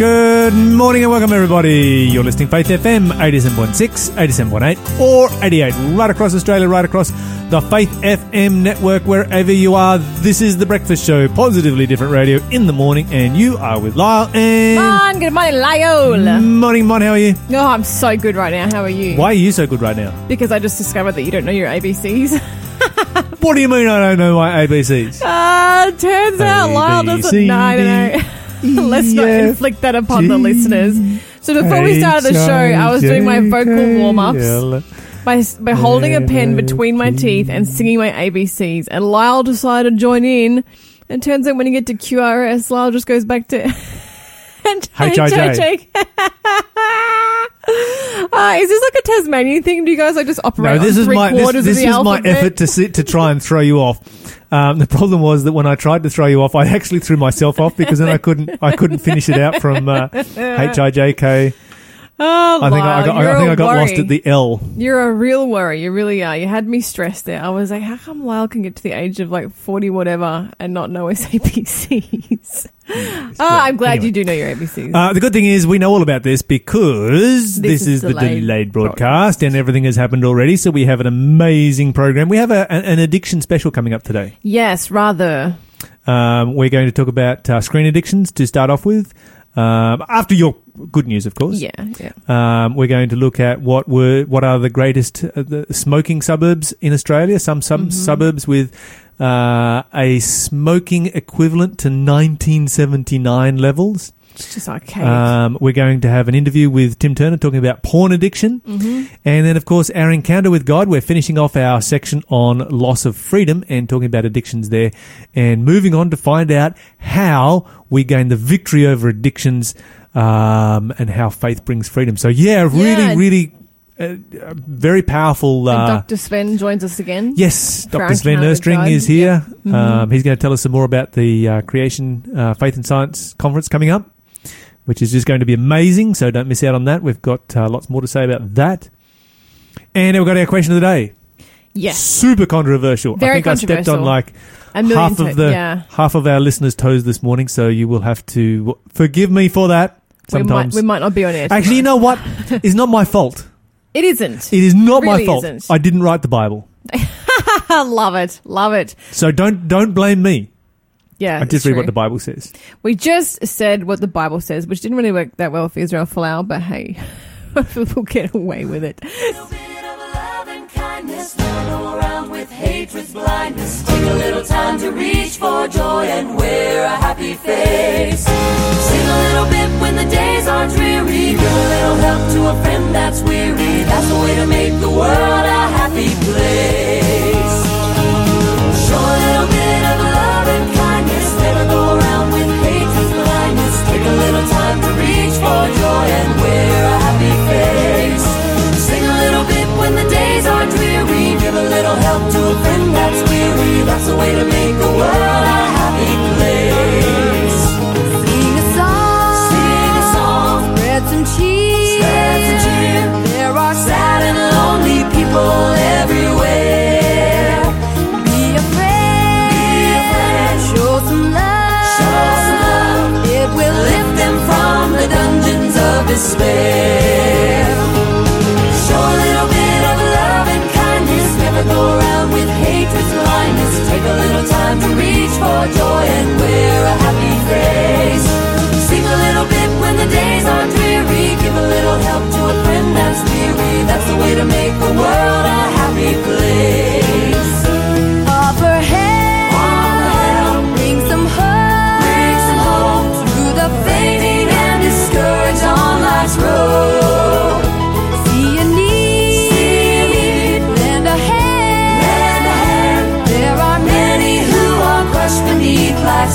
Good morning and welcome everybody. You're listening Faith FM 87.6, 87.8 or 88 right across Australia, right across the Faith FM network wherever you are. This is the breakfast show, positively different radio in the morning and you are with Lyle and Mon. Good morning, Lyle. Morning Mon, how are you? Oh, I'm so good right now. How are you? Why are you so good right now? Because I just discovered that you don't know your ABCs. What do you mean I don't know my ABCs? uh, turns out Lyle doesn't. No, I don't know. Let's not inflict that upon the listeners. So before we started the show, I was doing my vocal warm ups by, by holding a pen between my teeth and singing my ABCs. And Lyle decided to join in. And turns out when you get to QRS, Lyle just goes back to and HIJ. Uh, is this like a Tasmanian thing? Do you guys like just operate No, this is my this, this is my effort to sit to try and throw you off. Um, the problem was that when I tried to throw you off, I actually threw myself off because then I couldn't I couldn't finish it out from uh, H I J K. Oh, I think I, got, I think I got worry. lost at the L. You're a real worry. You really are. You had me stressed there. I was like, how come Lyle can get to the age of like 40 whatever and not know his ABCs? oh, I'm glad Anyway. you do know your ABCs. Uh, the good thing is we know all about this because this, This is, is the delayed delayed broadcast and everything has happened already. So we have an amazing program. We have a, an, an addiction special coming up today. yes, rather. Um, we're going to talk about uh, screen addictions to start off with. Um, after your good news, of course. Yeah, yeah. Um, we're going to look at what were what are the greatest uh, the smoking suburbs in Australia. Some some Mm-hmm. suburbs with uh, a smoking equivalent to 1979 levels. It's just archaic. Um, we're going to have an interview with Tim Turner talking about porn addiction, Mm-hmm. and then of course our encounter with God. We're finishing off our section on loss of freedom and talking about addictions there, and moving on to find out how we gain the victory over addictions um, and how faith brings freedom. So yeah, really, Yeah. really, uh, very powerful. Uh, Dr. Sven joins us again. Yes, Dr. Sven encounter Östring is here. Yep. Mhm. Um, he's going to tell us some more about the uh, Creation uh, Faith and Science Conference coming up, which is just going to be amazing. So don't miss out on that. We've got uh, lots more to say about that. And we've got our question of the day. Yes. Super controversial. Very I think I stepped on like half of the yeah. half of our listeners' toes this morning, so you will have to forgive me for that. We might, Sometimes, we might not be on air. actually, you know what? it's not my fault. It isn't. It is not my Really fault. isn't. I didn't write the Bible, love it. Love it. so don't don't blame me. Yeah. I just read true. what the Bible says. We just said what the Bible says, which didn't really work that well for Israel Folau, but hey, we'll get away with it. little bit of love and kindness, never go around with hatred's blindness. Take a little time to reach for joy and wear a happy face. Sing a little bit when the days are dreary. Give a little help to a friend that's weary. That's the way to make the world a happy place. Show a little bit for joy and wear a happy face. Sing a little bit when the days are dreary. Give a little help to a friend that's weary. That's the way to make the world despair. Show a little bit of love and kindness. Never go around with hatred's blindness. Take a little time to reach for joy and wear a happy face. Sing a little bit when the days are dreary. Give a little help to a friend that's weary. That's the way to make the world a happy place.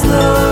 Beneath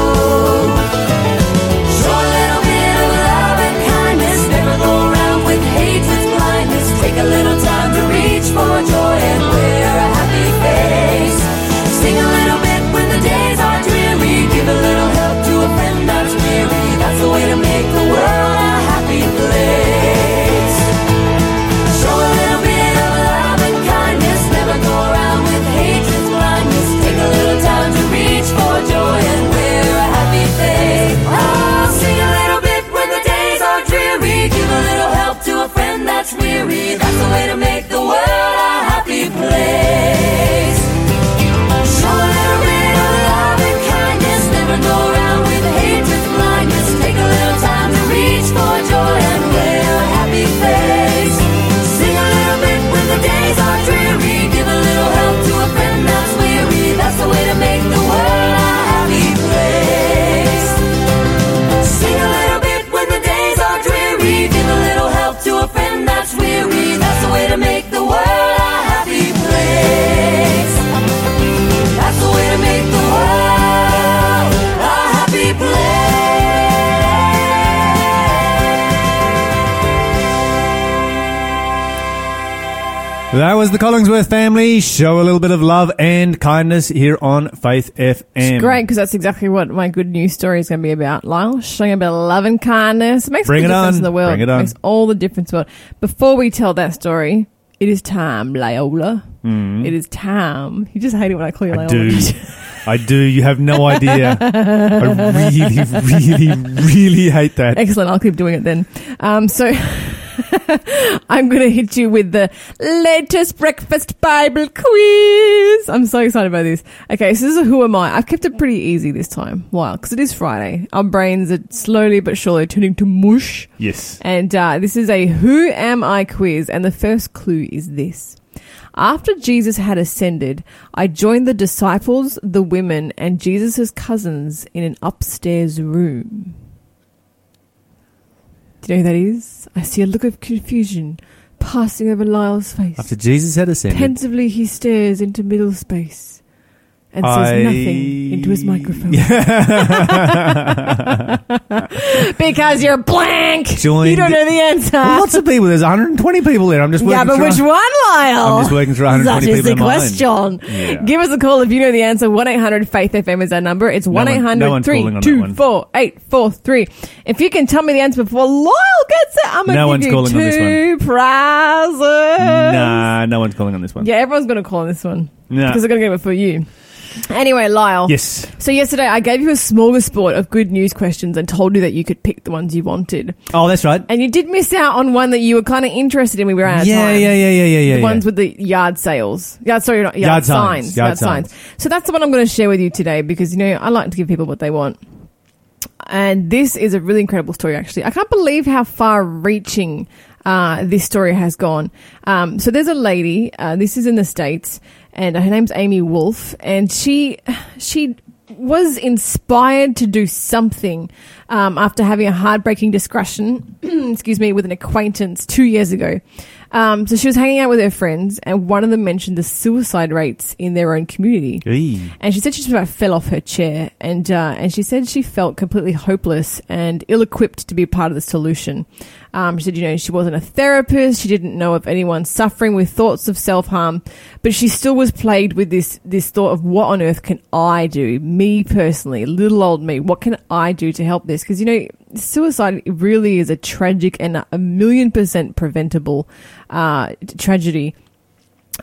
That was the Collingsworth family. Show a little bit of love and kindness here on Faith FM. Great, because that's exactly what my good news story is going to be about. Lyle, showing a bit of love and kindness. It makes Bring a it difference on. in the world. Bring it on. makes all the difference in the world. Before we tell that story, it is time, Loyola. It is time. You just hate it when I call you Hmm. I do. I do. You have no idea. I really, really, really hate that. Excellent. I'll keep doing it then. Um, so I'm going to hit you with the latest breakfast Bible quiz. I'm so excited about this. Okay, so this is Who Am I? I've kept it pretty easy this time. Why? Because it is Friday. Our brains are slowly but surely turning to mush. Yes. And uh, this is a Who Am I quiz. And the first clue is this. After Jesus had ascended, I joined the disciples, the women, and Jesus' cousins in an upstairs room. Do you know who that is? I see a look of confusion passing over Lyle's face. After Jesus had ascended, Pensively, he stares into middle space and says I- nothing into his microphone. because you're blank. Joined- you don't know the answer. well, lots of people. There's 120 people there. I'm just working yeah, but through- which one, Lyle? I'm just working through 120 That is people the in my mind. question. Yeah. Give us a call if you know the answer. 1 800 Faith FM is our number. It's 1 one- no 800 one's calling on that one. 324 843. If you can tell me the answer before Lyle gets it, I'm going to No give you calling on this two prizes. Nah, no one's calling on this one. Yeah, everyone's going to call on this one Nah. because they're going to give it for you. Anyway, Lyle. Yes. So yesterday I gave you a smorgasbord of good news questions and told you that you could pick the ones you wanted. Oh, that's right. And you did miss out on one that you were kind of interested in. We were out of Yeah, time. yeah, yeah, yeah, yeah, yeah. The yeah. ones with the yard sales. Yeah, sorry, not yard, Yard signs. signs, yard signs. So that's the one I'm going to share with you today because, you know, I like to give people what they want. And this is a really incredible story, actually. I can't believe how far reaching uh, this story has gone. Um, so there's a lady, uh, this is in the States, and her name's Amy Wolff, and she, she was inspired to do something um, after having a heartbreaking discussion, excuse me, with an acquaintance two years ago. Um, so she was hanging out with her friends, and one of them mentioned the suicide rates in their own community. Eee. And she said she just about fell off her chair, and uh, and she said she felt completely hopeless and ill-equipped to be part of the solution. Um, she said, you know, she wasn't a therapist. She didn't know of anyone suffering with thoughts of self-harm, but she still was plagued with this this thought of what on earth can I do, me personally, little old me, what can I do to help this? Because you know, suicide really is a tragic and a million percent preventable uh, tragedy.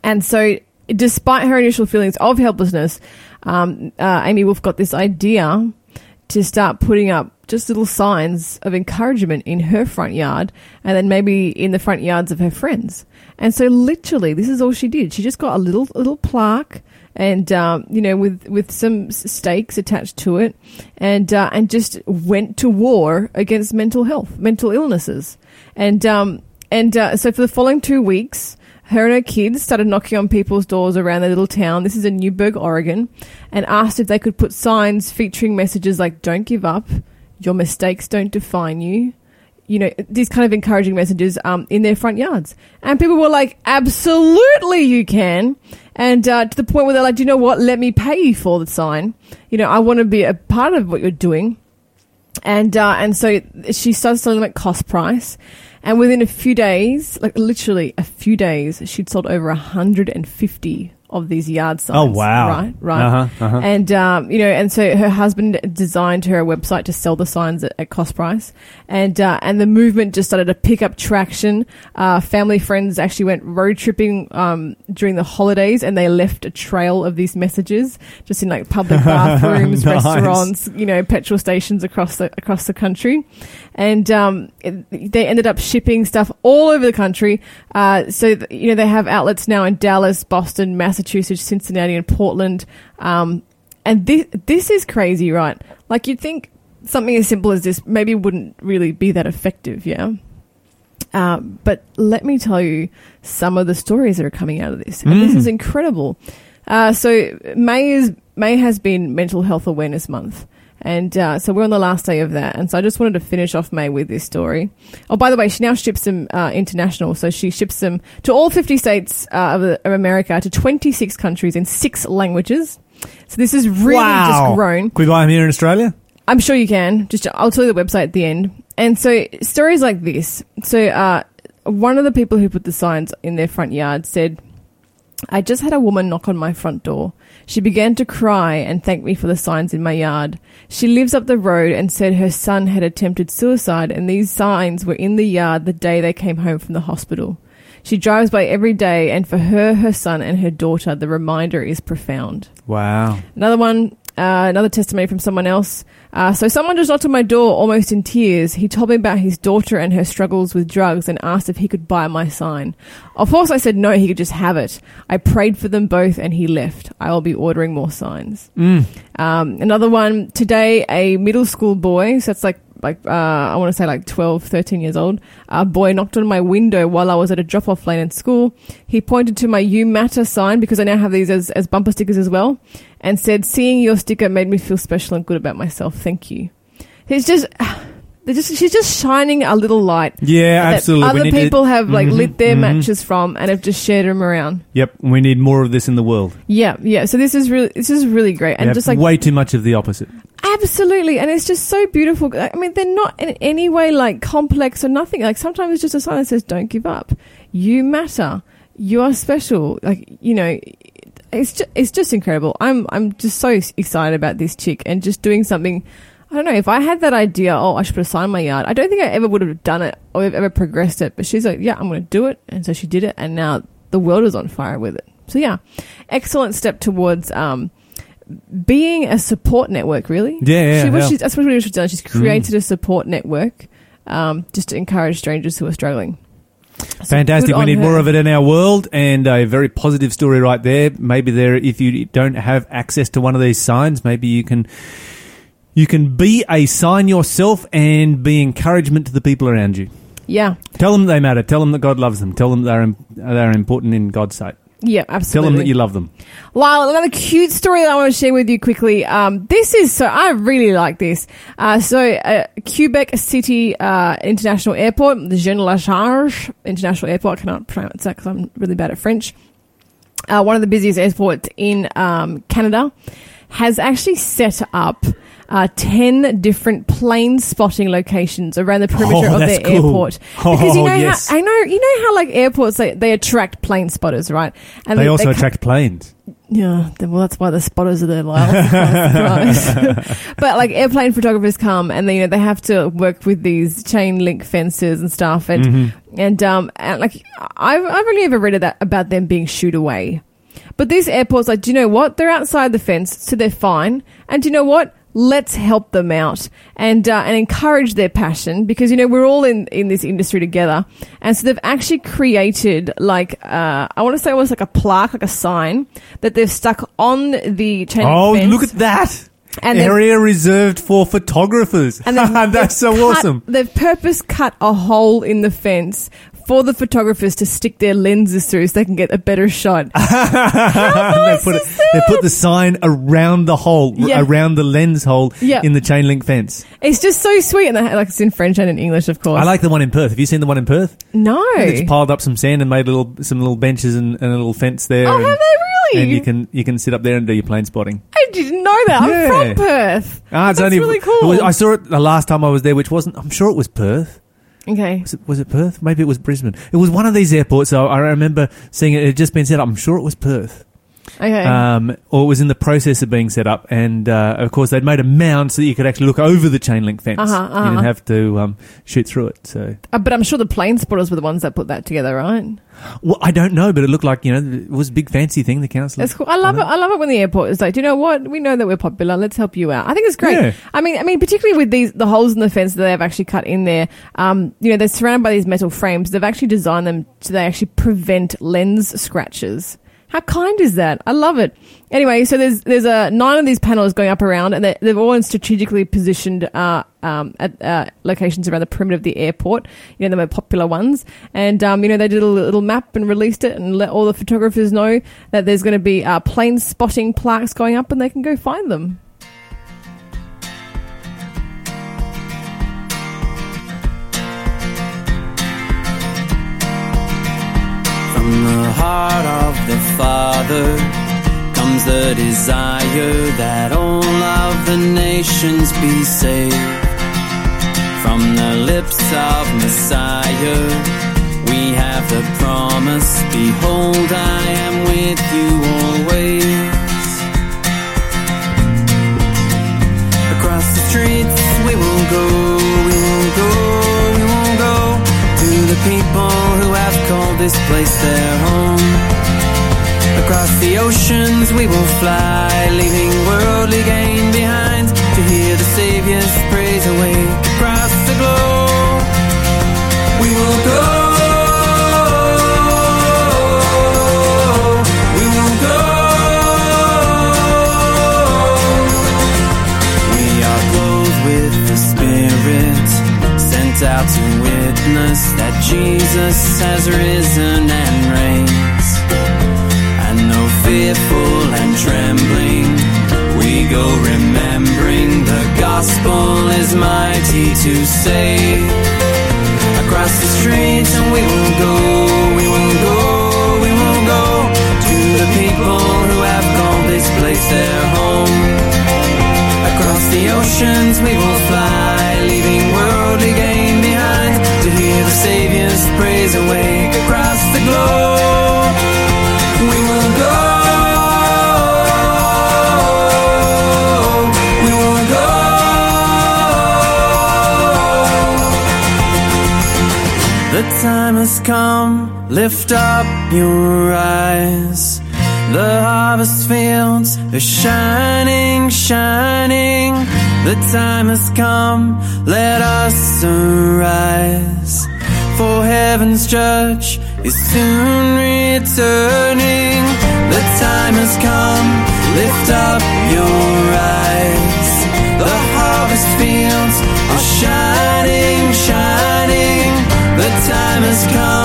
And so, despite her initial feelings of helplessness, um, uh, Amy Wolff got this idea to start putting up just little signs of encouragement in her front yard and then maybe in the front yards of her friends. And so, literally, this is all she did. She just got a little little plaque. And um, you know, with with some stakes attached to it, and uh, and just went to war against mental health, mental illnesses, and um, and uh, so for the following two weeks, her and her kids started knocking on people's doors around their little town. This is in Newberg, Oregon, and asked if they could put signs featuring messages like "Don't give up," "Your mistakes don't define you." You know, these kind of encouraging messages um, in their front yards. And people were like, absolutely you can. And uh, to the point where they're like, "Do you know what? Let me pay you for the sign. You know, I want to be a part of what you're doing. And uh, and so she started selling them at cost price, and within a few days, like literally a few days, she'd sold over 150 of these yard signs. Oh, wow. Right, right. Uh-huh, uh-huh. And um, you know, and so her husband designed her a website to sell the signs at, at cost price, and uh, and the movement just started to pick up traction. Uh, family friends actually went road tripping um, during the holidays, and they left a trail of these messages just in like public bathrooms, Nice. restaurants, you know, petrol stations across the across the country, and um, they ended up shipping stuff all over the country. Uh, so th- you know they have outlets now in Dallas, Boston, Massachusetts, Cincinnati, and Portland. Um, and this this is crazy, right? Like you'd think something as simple as this maybe wouldn't really be that effective, yeah. Um, but let me tell you some of the stories that are coming out of this, and this Mm. is incredible. Uh, so May is May has been Mental Health Awareness Month, and uh, so we're on the last day of that. And so I just wanted to finish off May with this story. Oh, by the way, she now ships them uh, international, so she ships them to all fifty states uh, of, of America, to twenty six countries in six languages. So this is really wow. just grown. Can we buy them here in Australia? I'm sure you can. Just I'll tell you the website at the end. And so stories like this. So uh, one of the people who put the signs in their front yard said, "I just had a woman knock on my front door. She began to cry and thank me for the signs in my yard. She lives up the road and said her son had attempted suicide, and these signs were in the yard the day they came home from the hospital." She drives by every day, and for her, her son, and her daughter, the reminder is profound. Wow. Another one, uh, another testimony from someone else. Uh, so someone just knocked on my door almost in tears. He told me about his daughter and her struggles with drugs and asked if he could buy my sign. Of course I said no, he could just have it. I prayed for them both and he left. I will be ordering more signs. Mm. Um, another one, today a middle school boy, so that's like like uh, I want to say like 12, 13 years old. A boy knocked on my window while I was at a drop off lane in school. He pointed to my You Matter sign because I now have these as, as bumper stickers as well and said, Seeing your sticker made me feel special and good about myself. Thank you. He's just. Just, she's just shining a little light Yeah, absolutely. We other need to- people have like Mhm, lit their mhm. matches from and have just shared them around. Yep, we need more of this in the world. Yeah, yeah. So this is really, this is really great, and just like way too much of the opposite. Absolutely, and it's just so beautiful. I mean, they're not in any way like complex or nothing. Like sometimes it's just a sign that says, "Don't give up. You matter. You are special." Like you know, it's just, it's just incredible. I'm I'm just so excited about this chick and just doing something. I don't know if I had that idea. Oh, I should put a sign in my yard. I don't think I ever would have done it or ever progressed it. But she's like, "Yeah, I'm going to do it," and so she did it, and now the world is on fire with it. So yeah, excellent step towards. um being a support network, really. Yeah, yeah, She, what yeah. she's, that's what she's done. She's created a support network um, just to encourage strangers who are struggling. Fantastic. We need her. more of it in our world, and a very positive story right there. Maybe there, if you don't have access to one of these signs, maybe you can you can be a sign yourself and be encouragement to the people around you. Yeah, Tell them they matter. Tell them that God loves them. Tell them they're they're important in God's sight. Yeah, absolutely. Tell them that you love them. Lyle, another cute story that I want to share with you quickly. Um, this is so I really like this. Uh, so uh, Quebec City uh, International Airport, the Jean Lesage International Airport. I cannot pronounce that because I'm really bad at French. Uh, one of the busiest airports in um, Canada has actually set up. Uh, 10 different plane spotting locations around the perimeter Oh, of their cool. airport. Because you Oh, know yes. how, I know, you know how like airports, they, they attract plane spotters, right? And They also co- attract planes. yeah, well, that's why the spotters are there, Lyle. Surprise, surprise. but like airplane photographers come and they, you know, they have to work with these chain link fences and stuff, and Mm-hmm. and um, and like I've I've only ever read that about them being shoot away, but these airports, like, do you know what? They're outside the fence, so they're fine. And do you know what? Let's help them out and uh, and encourage their passion because you know we're all in in this industry together, and so they've actually created like uh, I want to say almost like a plaque, like a sign that they've stuck on the chain. Oh, fence. look at that! And Area reserved for photographers. And That's so cut- awesome. They've purpose cut a hole in the fence for the photographers to stick their lenses through so they can get a better shot. they put it, they put the sign around the hole, Yeah. around the lens hole Yeah. in the chain link fence. It's just so sweet, and they, like it's in French and in English, of course. I like the one in Perth. Have you seen the one in Perth? no. It's piled up some sand and made little some little benches and, and a little fence there. Oh, and, have they really? and you can you can sit up there and do your plane spotting. I didn't know that. Yeah. I'm from Perth. Ah, it's That's only really cool. was- I saw it the last time I was there, which wasn't. I'm sure it was Perth. Okay. Was it, was it Perth? Maybe it was Brisbane. It was one of these airports. So I remember seeing it. It had just been set up. I'm sure it was Perth. Okay. um, or it was in the process of being set up. And uh, of course, they'd made a mound so that you could actually look over the chain link fence. Uh-huh, You uh-huh. didn't have to um, shoot through it. So, Uh, but I'm sure the plane spotters were the ones that put that together, right? well, I don't know, but it looked like you know it was a big fancy thing. The council. That's cool. I love it. I love it when the airport is like, do you know what? We know that we're popular. Let's help you out. I think it's great. Yeah. I mean, I mean, particularly with these the holes in the fence that they've actually cut in there. Um, you know, they're surrounded by these metal frames. They've actually designed them so they actually prevent lens scratches. How kind is that? I love it. Anyway, so there's there's a nine of these panels going up around, and they're, they're all strategically positioned uh, um, at uh, locations around the perimeter of the airport. You know, the more popular ones, and um, you know they did a little, little map and released it, and let all the photographers know that there's going to be uh, plane spotting plaques going up, and they can go find them. From the heart of the Father comes the desire that all of the nations be saved. From the lips of Messiah, we have the promise Behold, I am with you always. This place their home. Across the oceans we will fly, leaving worldly gain that Jesus has risen and reigns. And though fearful and trembling, we go remembering the gospel is mighty to save. Across the streets, and we will go, we will go, we will go to the people who have called this place their home. Across the oceans we will fly, leaving worldly gain Savior's praise awake across the globe. We will go. We will go. The time has come, lift up your eyes. The harvest fields are shining, shining. The time has come, let us arise. For heaven's judge is soon returning. The time has come, lift up your eyes. The harvest fields are shining, shining. The time has come,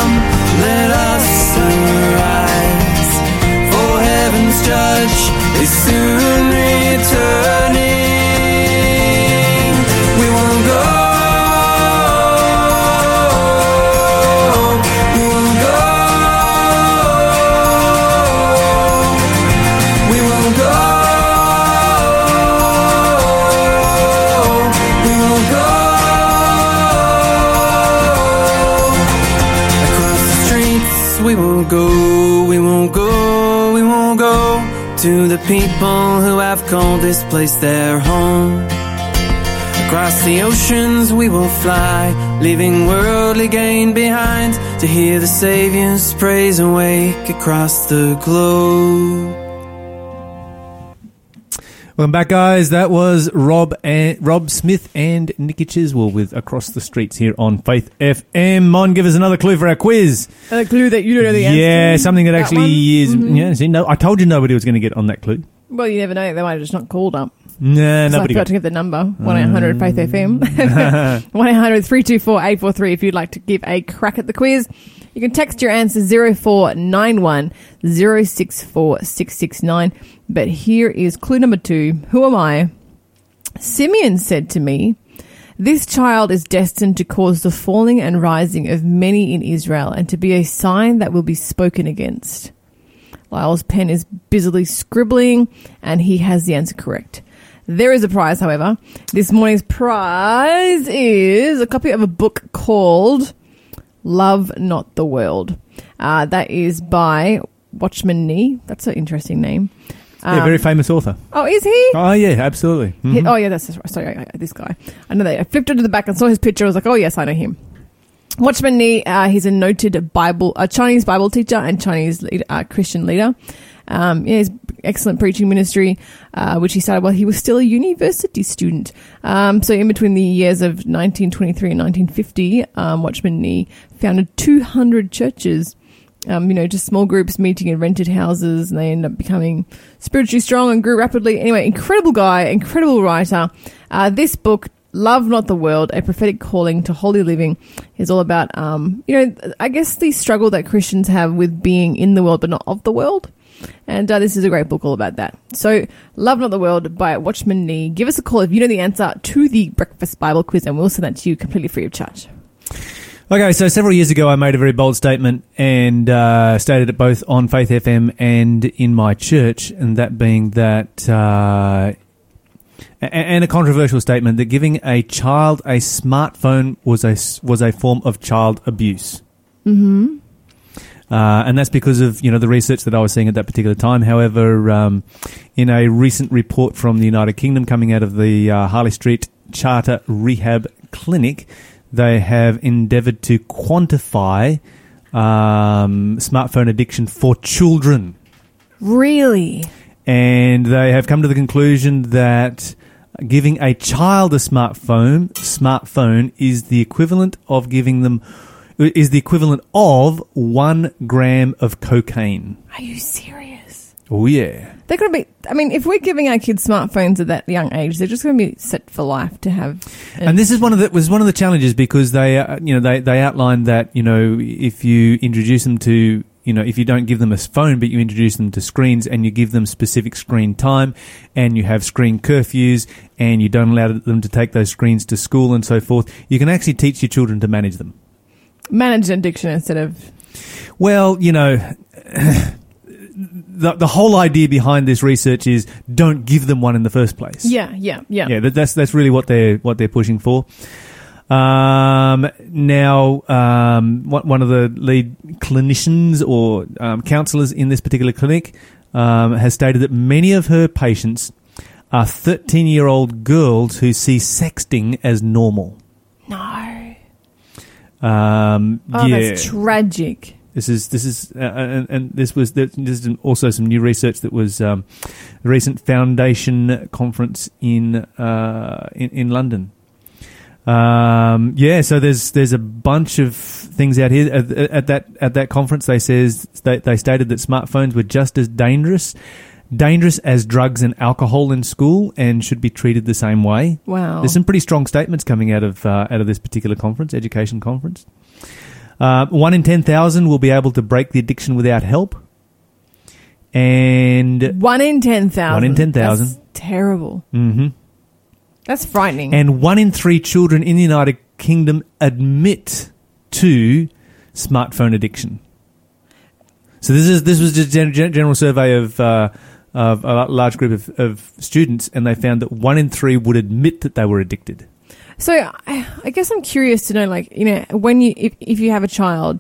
the people who have called this place their home. Across the oceans we will fly, leaving worldly gain behind to hear the Savior's praise awake across the globe. Welcome back, guys. That was Rob and Rob Smith and Nikki Chiswell with Across the Streets here on Faith FM. Mon, give us another clue for our quiz. A clue that you don't know the answer. yeah, to. something that That actually one? is. Mhm. Yeah, see, no, I told you nobody was going to get on that clue. Well, you never know. They might have just not called up. Nah, So I nobody forgot got. to give the number. 1 800 Faith FM. 1 800 324 843 if you'd like to give a crack at the quiz. You can text your answer 0491 064 669. But here is clue number two Who am I? Simeon said to me, This child is destined to cause the falling and rising of many in Israel and to be a sign that will be spoken against. Lyle's pen is busily scribbling and he has the answer correct. There is a prize, however. This morning's prize is a copy of a book called Love Not the World. Uh, that is by Watchman Nee. That's an interesting name. yeah, Um, very famous author. Oh, is he? Oh yeah, absolutely. He- Mhm. oh yeah, that's sorry, I- I- this guy. I know that. I flipped it to the back and saw his picture. I was like, oh yes, I know him. Watchman Nee. Uh, he's a noted Bible, a Chinese Bible teacher and Chinese leader, uh, Christian leader. Um, yeah, his excellent preaching ministry, uh, which he started while he was still a university student. Um, so in between the years of 1923 and 1950, um, Watchman Nee founded 200 churches. Um, you know, just small groups meeting in rented houses, and they end up becoming spiritually strong and grew rapidly. Anyway, incredible guy, incredible writer. Uh, this book, Love Not the World, A Prophetic Calling to Holy Living, is all about, um, you know, I guess the struggle that Christians have with being in the world but not of the world. And uh, this is a great book all about that. So, Love Not the World by Watchman Nee. Give us a call if you know the answer to the Breakfast Bible quiz, and we'll send that to you completely free of charge. Okay, so several years ago, I made a very bold statement and uh, stated it both on Faith FM and in my church, and that being that, uh, and a controversial statement that giving a child a smartphone was a was a form of child abuse. Mm-hmm. Uh, and that's because of you know the research that I was seeing at that particular time. However, um, in a recent report from the United Kingdom coming out of the uh, Harley Street Charter Rehab Clinic, they have endeavoured to quantify um, smartphone addiction for children, Really? and they have come to the conclusion that giving a child a smartphone smartphone is the equivalent of giving them is the equivalent of one gram of cocaine. Are you serious? Oh yeah. They're going to be. I mean, if we're giving our kids smartphones at that young age, they're just going to be set for life to have. And this is one of the was one of the challenges because they uh, you know they they outlined that you know if you introduce them to you know if you don't give them a phone but you introduce them to screens and you give them specific screen time and you have screen curfews and you don't allow them to take those screens to school and so forth you can actually teach your children to manage them manage addiction instead of. well you know the the whole idea behind this research is don't give them one in the first place Yeah, yeah, yeah. yeah, that, that's that's really what they're what they're pushing for. Um, now, um, one of the lead clinicians or um, counsellors in this particular clinic um, has stated that many of her patients are 13 year old girls who see sexting as normal. No. Um, Oh, yeah. that's tragic. This is this is uh, and, and this was this is also some new research that was um, a recent foundation conference in uh, in, in London. Um, yeah, so there's there's a bunch of things out here at, at that at that conference. They says they, they stated that smartphones were just as dangerous dangerous as drugs and alcohol in school and should be treated the same way. Wow. There's some pretty strong statements coming out of uh, out of this particular conference, education conference. Uh, one in ten thousand will be able to break the addiction without help, and One in 10,000. One in 10,000. That's terrible. hmm That's frightening. and one in three children in the United Kingdom admit to smartphone addiction. So this is this was just a gen- gen- general survey of. Uh, of a large group of, of students, and they found that one in three would admit that they were addicted. So I, I guess I'm curious to know, like, you know, when you if, if you have a child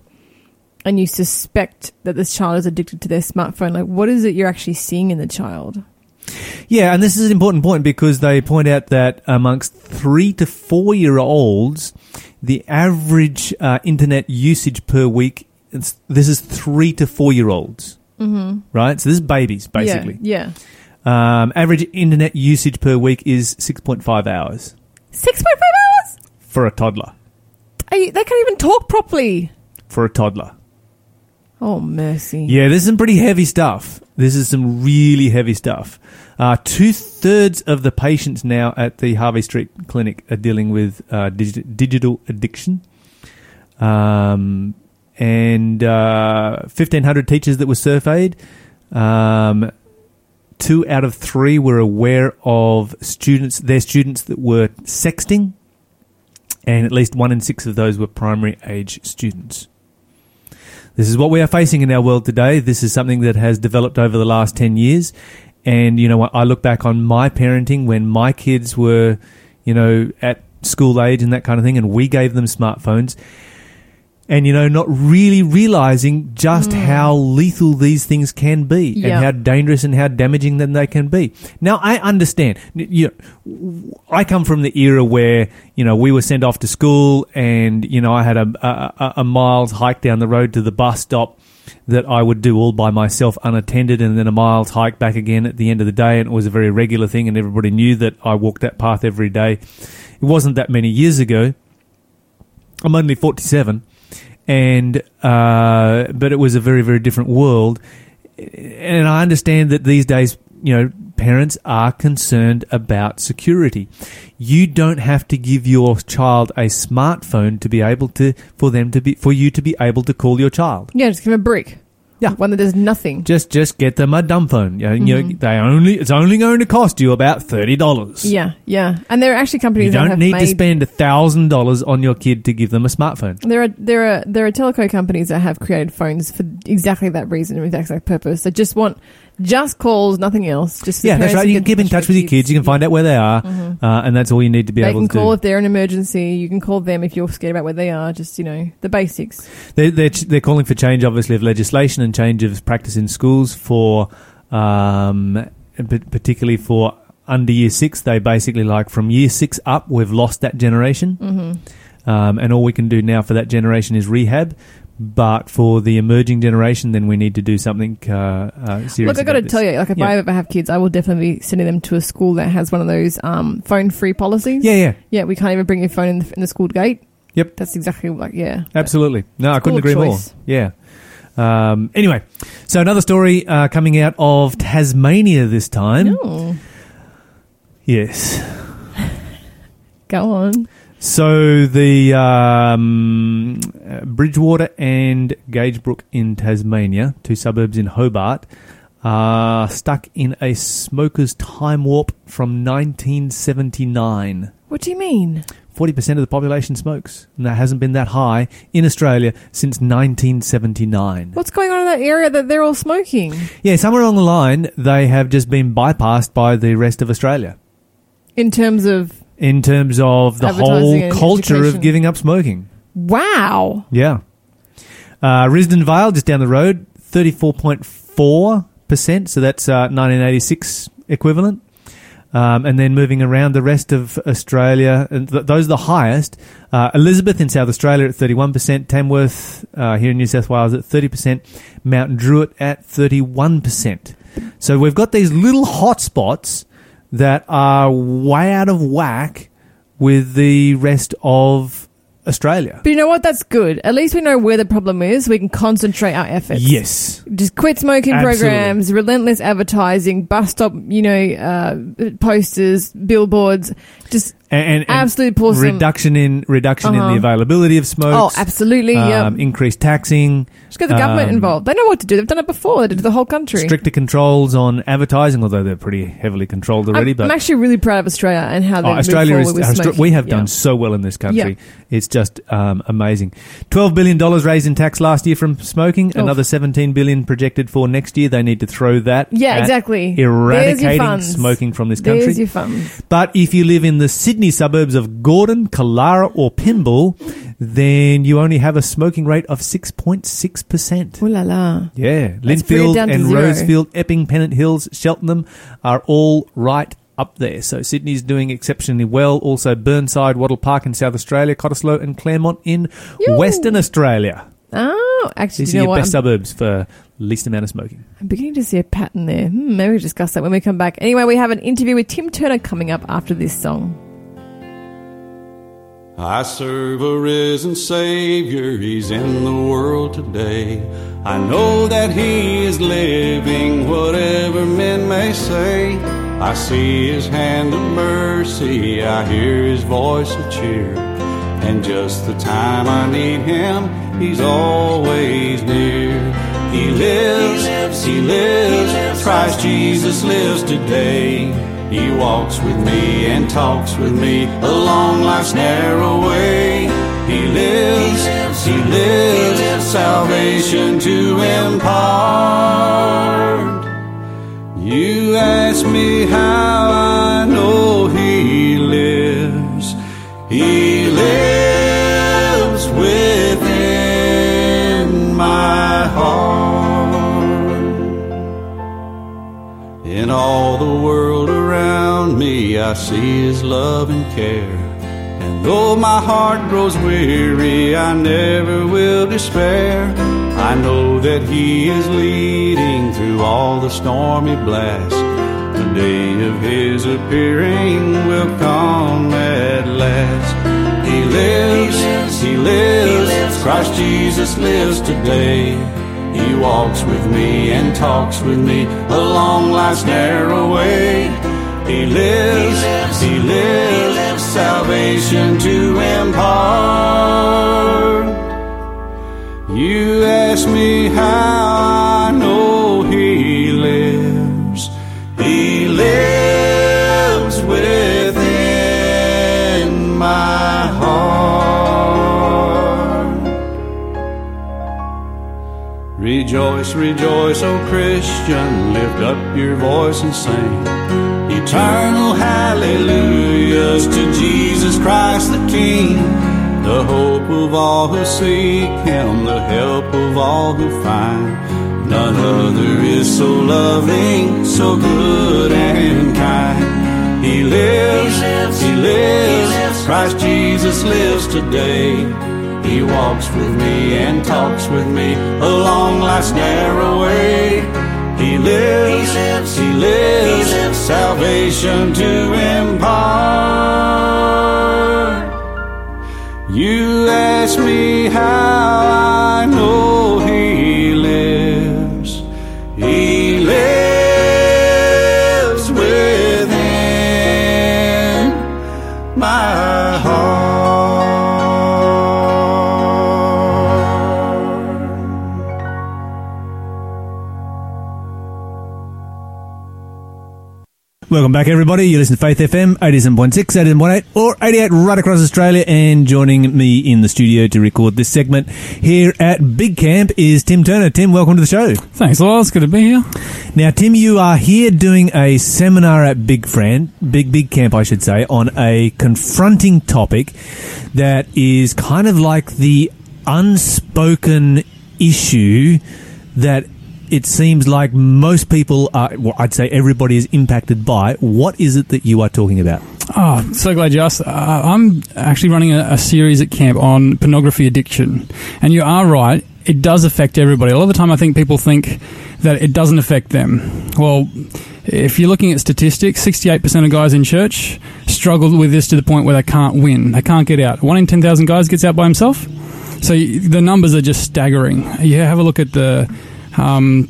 and you suspect that this child is addicted to their smartphone, like, what is it you're actually seeing in the child? Yeah, and this is an important point because they point out that amongst three to four year olds, the average uh, internet usage per week, this is three to four year olds, Mm-hmm. right? So this is babies, basically. Yeah. yeah. Um, average internet usage per week is 6.5 hours Six point five hours. for a toddler. You, they can't even talk properly. For a toddler. Oh mercy. Yeah, this is some pretty heavy stuff. This is some really heavy stuff. Uh, Two thirds of the patients now at the Harley Street Clinic are dealing with uh, digi- digital addiction. Um, and uh, 1,500 teachers that were surveyed, um, two out of three were aware of students, their students that were sexting, and at least one in six of those were primary age students. This is what we are facing in our world today. This is something that has developed over the last 10 years. And, you know, I look back on my parenting when my kids were, you know, at school age and that kind of thing, and we gave them smartphones. And you know not really realizing just hmm. how lethal these things can be Yeah. and how dangerous and how damaging then they can be now i understand you know, i come from the era where you know we were sent off to school and you know i had a, a- a miles hike down the road to the bus stop that I would do all by myself unattended and then a miles hike back again at the end of the day and it was a very regular thing and everybody knew that I walked that path every day. It wasn't that many years ago. I'm only 47 and uh, but it was a very very different world. And I understand that these days you know parents are concerned about security. You don't have to give your child a smartphone to be able to for them to be for you to be able to call your child. Yeah, just give a brick. Yeah. One that does nothing. just just get them a dumb phone you know, you know, they only it's only going to cost you about $30 Yeah, yeah. And there are actually companies you that don't need to spend $1000 on your kid to give them a smartphone There are there are there are telco companies that have created phones for exactly that reason, with exactly that purpose. They just want just calls, nothing else. Just yeah that's right you can keep in touch with your kids you can find out where they are uh, and that's all you need to be They able can to do call if they're an emergency. You can call them if you're scared about where they are. Just you know the basics. They're, they're, they're calling for change, obviously, of legislation and change of practice in schools for, um, p- particularly for under year six. They basically like from year six up, we've lost that generation. Mm-hmm. Um, and all we can do now for that generation is rehab. But for the emerging generation, then we need to do something uh, uh, serious. Look, I've got to tell you, like if Yeah. I ever have kids, I will definitely be sending them to a school that has one of those um, phone-free policies. Yeah, yeah. yeah. We can't even bring your phone in the, in the school gate. Yep. That's exactly like yeah. Absolutely. No, I couldn't agree choice. more. Yeah. Um, anyway, so another story uh, coming out of Tasmania this time. Oh, Yes. go on. So the um, Bridgewater and Gagebrook in Tasmania, two suburbs in Hobart, are stuck in a smoker's time warp from 1979. What do you mean? 40% of the population smokes, and that hasn't been that high in Australia since 1979. What's going on in that area that they're all smoking? Yeah, somewhere along the line, they have just been bypassed by the rest of Australia In terms of in terms of the whole culture education. of giving up smoking. wow, Yeah. Uh, Risdon Vale, just down the road, 34.4%. So that's uh, 1986 equivalent. Um, and then moving around the rest of Australia, and th- those are the highest. Uh, Elizabeth in South Australia at 31%, Tamworth uh, here in New South Wales at 30%, Mount Druitt at 31%. So we've got these little hotspots that are way out of whack with the rest of Australia. but you know what? That's good. At least we know where the problem is. We can concentrate our efforts. Yes. Just quit smoking Absolutely. programs, relentless advertising, bus stop, you know, uh, posters, billboards. Just and, and, Absolutely pour some- reduction in reduction in Uh-huh. the availability of smoke. oh, smokes. absolutely, yeah. um, increased taxing, Just get the government um, involved. They know what to do. They've done it before. They did it to the whole country. stricter controls on advertising, although they're pretty heavily controlled already. I'm, but I'm actually really proud of Australia and how they Oh, Australia is. forward with Austra- smoking. we have Yeah. done so well in this country. Yeah. It's just um, amazing. Twelve billion dollars raised in tax last year from smoking. Oof. Another seventeen billion projected for next year. They need to throw that. Yeah, at exactly. There's your Eradicating funds. smoking from this country. There's your funds. But if you live in the Sydney suburbs of Gordon, Killara, or Pymble, then you only have a smoking rate of 6.6%. Ooh la la. Yeah. Lindfield and. Roseville, Epping, Pennant Hills, Cheltenham are all right up there. So Sydney's doing exceptionally well. Also Burnside, Wattle Park in South Australia, Cottesloe and Claremont in Yoo. Western Australia. Oh, actually, These are you know your best I'm, suburbs for least amount of smoking. I'm beginning to see a pattern there. Hmm, maybe we'll discuss that when we come back. Anyway, we have an interview with Tim Turner coming up after this song. I serve a risen Savior, He's in the world today. I know that He is living, whatever men may say. I see His hand of mercy, I hear His voice of cheer. And just the time I need Him, He's always near. He lives, He lives, Christ Jesus lives today. He walks with me and talks with me along life's narrow way. He lives, he lives, he lives, he lives salvation to impart. You ask me how I know He lives. He lives within my heart. In all the world me, I see His love and care. And though my heart grows weary, I never will despair. I know that He is leading through all the stormy blasts. The day of His appearing will come at last. He lives, He lives, Christ Jesus lives today. He walks with me and talks with me along life's narrow way. He lives, He lives, salvation to impart. You ask me how I know He lives. He lives within my heart. Rejoice, rejoice, O Christian, lift up your voice and sing. Eternal hallelujahs to Jesus Christ the King, the hope of all who seek Him, the help of all who find. None other is so loving, so good and kind. He lives, He lives, Christ Jesus lives today. He walks with me and talks with me along life's narrow way. He lives, He lives, salvation to impart. You ask me how I know He lives. He lives Welcome back, everybody. You listen to Faith FM, 87.6, 87.8, or 88 right across Australia. And joining me in the studio to record this segment here at Big Camp is Tim Turner. Tim, welcome to the show. Thanks, Lyle. It's good to be here. Now, Tim, you are here doing a seminar at Big Fran, Big Big Camp, I should say, on a confronting topic that is kind of like the unspoken issue that it seems like most people are, well, I'd say everybody is impacted by. What is it that you are talking about? Oh, so glad you asked. Uh, I'm actually running a, a series at camp on pornography addiction. And you are right, it does affect everybody. A lot of the time, I think people think that it doesn't affect them. Well, if you're looking at statistics, 68% of guys in church struggle with this to the point where they can't win. They can't get out. One in 10,000 guys gets out by himself. So the numbers are just staggering. You have a look at the um,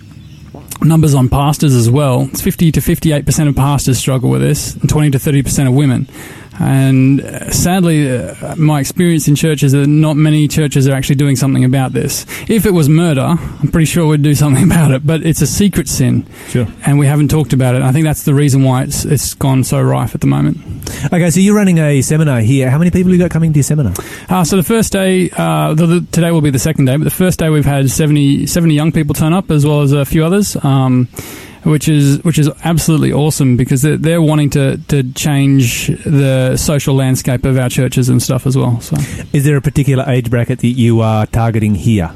numbers on pastors as well. It's 50 to 58% of pastors struggle with this, and 20 to 30% of women. And uh, sadly, uh, my experience in churches is that not many churches are actually doing something about this. If it was murder, I'm pretty sure we'd do something about it, but it's a secret sin. Sure. And we haven't talked about it. I think that's the reason why it's, it's gone so rife at the moment. Okay, so you're running a seminar here. How many people do you got coming to your seminar? Uh, so the first day, uh, the, the, today will be the second day, but the first day we've had 70, 70 young people turn up as well as a few others. Um, which is which is absolutely awesome because they're, they're wanting to, to change the social landscape of our churches and stuff as well. So Is there a particular age bracket that you are targeting here?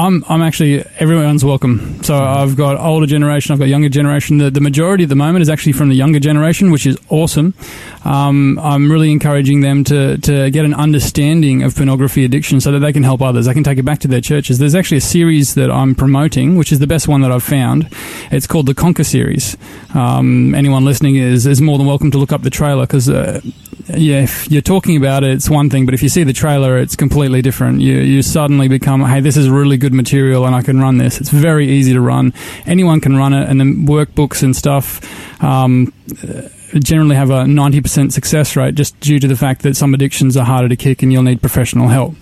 I'm I'm actually everyone's welcome. So I've got older generation, I've got younger generation. The, the majority at the moment is actually from the younger generation, which is awesome. Um, I'm really encouraging them to to get an understanding of pornography addiction so that they can help others. They can take it back to their churches. There's actually a series that I'm promoting, which is the best one that I've found. It's called the Conquer series. Um, anyone listening is is more than welcome to look up the trailer because. Uh, yeah, if you're talking about it, it's one thing, but if you see the trailer, it's completely different. You you suddenly become, hey, this is really good material, and I can run this. It's very easy to run. Anyone can run it, and then workbooks and stuff. Um, generally have a 90% success rate just due to the fact that some addictions are harder to kick and you'll need professional help.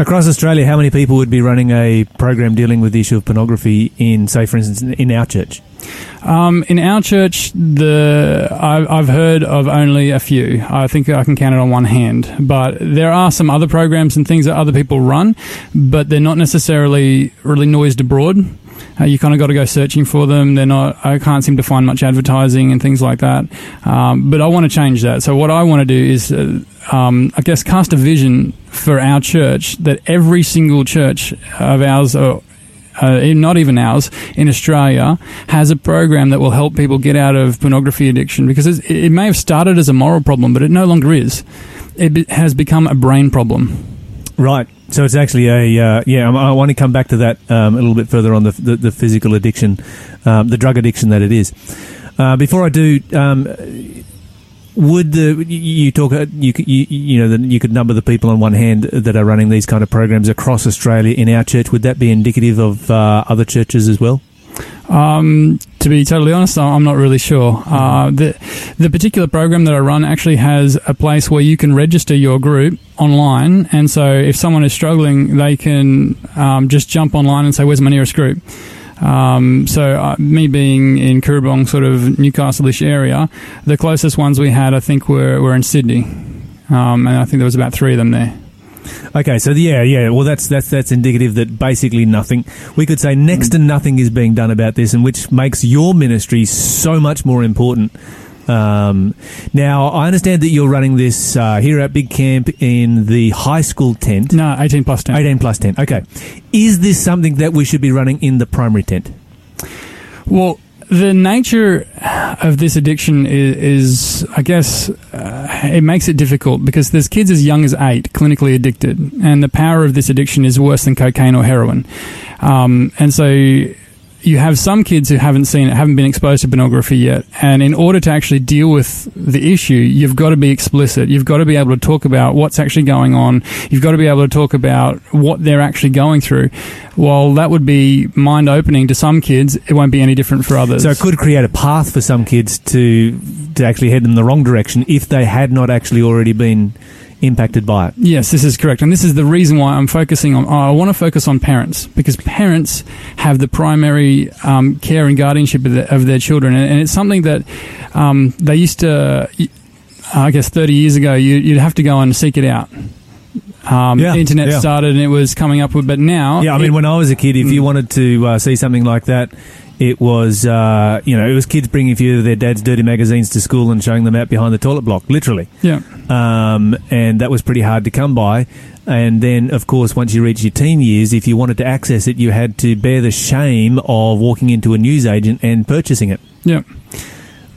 Across Australia, how many people would be running a program dealing with the issue of pornography in, say, for instance, in our church? Um, in our church, the I've, I've heard of only a few. I think I can count it on one hand. But there are some other programs and things that other people run, but they're not necessarily really noised abroad. Uh, you kind of got to go searching for them. They're not. I can't seem to find much advertising and things like that. Um, but I want to change that. So what I want to do is, uh, um, I guess, cast a vision for our church that every single church of ours, or uh, not even ours, in Australia, has a program that will help people get out of pornography addiction because it may have started as a moral problem, but it no longer is. It be- has become a brain problem. Right. So it's actually a uh, yeah. I, I want to come back to that um, a little bit further on the the, the physical addiction, um, the drug addiction that it is. Uh, before I do, um, would the you talk uh, you you, you know you could number the people on one hand that are running these kind of programs across Australia in our church? Would that be indicative of uh, other churches as well? Um, to be totally honest, I'm not really sure. Uh, the the particular program that I run actually has a place where you can register your group online, and so if someone is struggling, they can um, just jump online and say, "Where's my nearest group?" Um, so uh, me being in Cooranbong, sort of Newcastle-ish area, the closest ones we had, I think, were were in Sydney, um, and I think there was about three of them there. Okay, so yeah, yeah. Well, that's that's that's indicative that basically nothing. We could say next to nothing is being done about this, and which makes your ministry so much more important. Um, now, I understand that you're running this uh, here at Big Camp in the high school tent. No, 18 plus 10. 18 plus 10. Okay. Is this something that we should be running in the primary tent? Well, the nature of this addiction is, is I guess, uh, it makes it difficult because there's kids as young as eight clinically addicted, and the power of this addiction is worse than cocaine or heroin. Um, and so you have some kids who haven't seen it, haven't been exposed to pornography yet, and in order to actually deal with the issue, you've got to be explicit. You've got to be able to talk about what's actually going on. You've got to be able to talk about what they're actually going through. While that would be mind opening to some kids, it won't be any different for others. So it could create a path for some kids to to actually head in the wrong direction if they had not actually already been impacted by it. Yes, this is correct. And this is the reason why I'm focusing on, I want to focus on parents because parents have the primary um, care and guardianship of, the, of their children. And, and it's something that um, they used to, I guess 30 years ago, you, you'd have to go and seek it out. Um, Yeah, internet yeah. started and it was coming up with, but now. Yeah, I mean, it- when I was a kid, if you wanted to uh, see something like that, it was uh, you know it was kids bringing a few of their dad's dirty magazines to school and showing them out behind the toilet block, literally. yeah. um, and that was pretty hard to come by. And then, of course, once you reach your teen years, if you wanted to access it, you had to bear the shame of walking into a newsagent and purchasing it. Yeah.